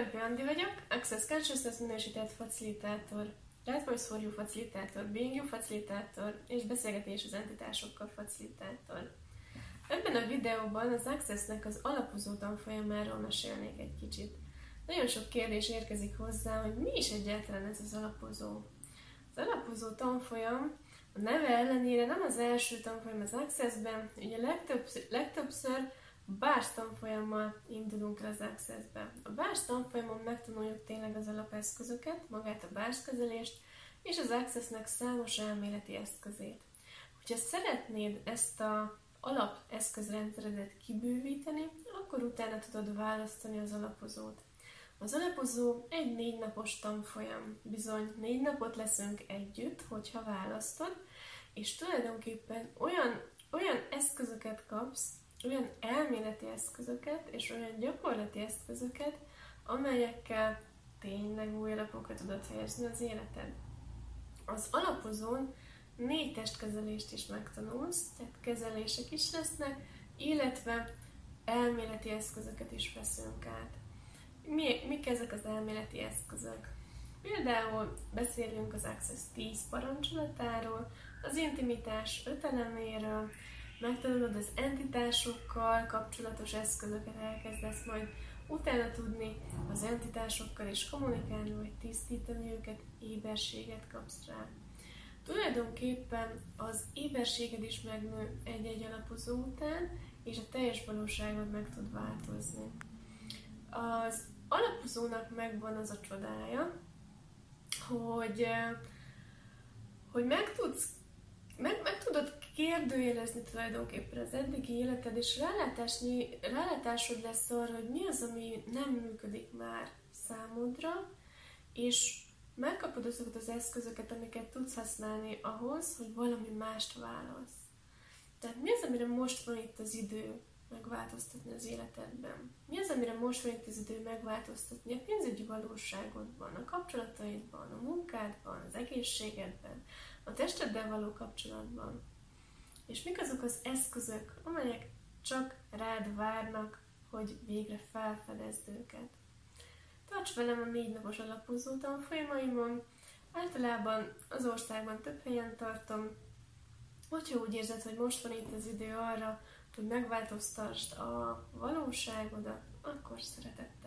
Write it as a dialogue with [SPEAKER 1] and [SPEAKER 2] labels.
[SPEAKER 1] Hörömpő Andi vagyok, Access Consciousness minősített facilitátor, Right Voice for You facilitátor, Being You facilitátor és beszélgetés az entitásokkal facilitátor. Ebben a videóban az Accessnek az alapozó tanfolyamáról mesélnék egy kicsit. Nagyon sok kérdés érkezik hozzá, hogy mi is egyáltalán ez az alapozó. Az alapozó tanfolyam a neve ellenére nem az első tanfolyam az Accessben, ugye legtöbbször, legtöbbször BARS tanfolyammal indulunk az Access-be. A BARS tanfolyamon megtanuljuk tényleg az alapeszközöket, magát a BARS kezelést, és az Accessnek számos elméleti eszközét. Hogyha szeretnéd ezt a alapeszközrendszeredet kibővíteni, akkor utána tudod választani az alapozót. Az alapozó egy négy napos tanfolyam. Bizony, négy napot leszünk együtt, hogyha választod, és tulajdonképpen olyan, olyan eszközöket kapsz, olyan elméleti eszközöket és olyan gyakorlati eszközöket, amelyekkel tényleg új alapokra tudod helyezni az életed. Az alapozón négy testkezelést is megtanulsz, tehát kezelések is lesznek, illetve elméleti eszközöket is veszünk át. Mi, mik ezek az elméleti eszközök? Például beszélünk az Access 10 parancsolatáról, az intimitás öteleméről, megtanulod az entitásokkal kapcsolatos eszközöket, elkezdesz majd utána tudni az entitásokkal is kommunikálni, vagy tisztítani őket, éberséget kapsz rá. Tulajdonképpen az éberséged is megnő egy-egy alapozó után, és a teljes valóságod meg tud változni. Az alapozónak megvan az a csodája, hogy, hogy meg tudsz meg, meg tudod kérdőjelezni tulajdonképpen az eddigi életed, és rálátásnyi, rálátásod lesz arra, hogy mi az, ami nem működik már számodra, és megkapod azokat az eszközöket, amiket tudsz használni ahhoz, hogy valami mást válasz. Tehát mi az, amire most van itt az idő megváltoztatni az életedben? Mi az, amire most van itt az idő megváltoztatni a pénzügyi valóságodban, a kapcsolataidban, a munkádban, az egészségedben, a testeddel való kapcsolatban. És mik azok az eszközök, amelyek csak rád várnak, hogy végre felfedezd őket. Tarts velem a négy napos alapozó tanfolyamaimon, általában az országban több helyen tartom, hogyha úgy érzed, hogy most van itt az idő arra, hogy megváltoztasd a valóságodat, akkor szeretettel.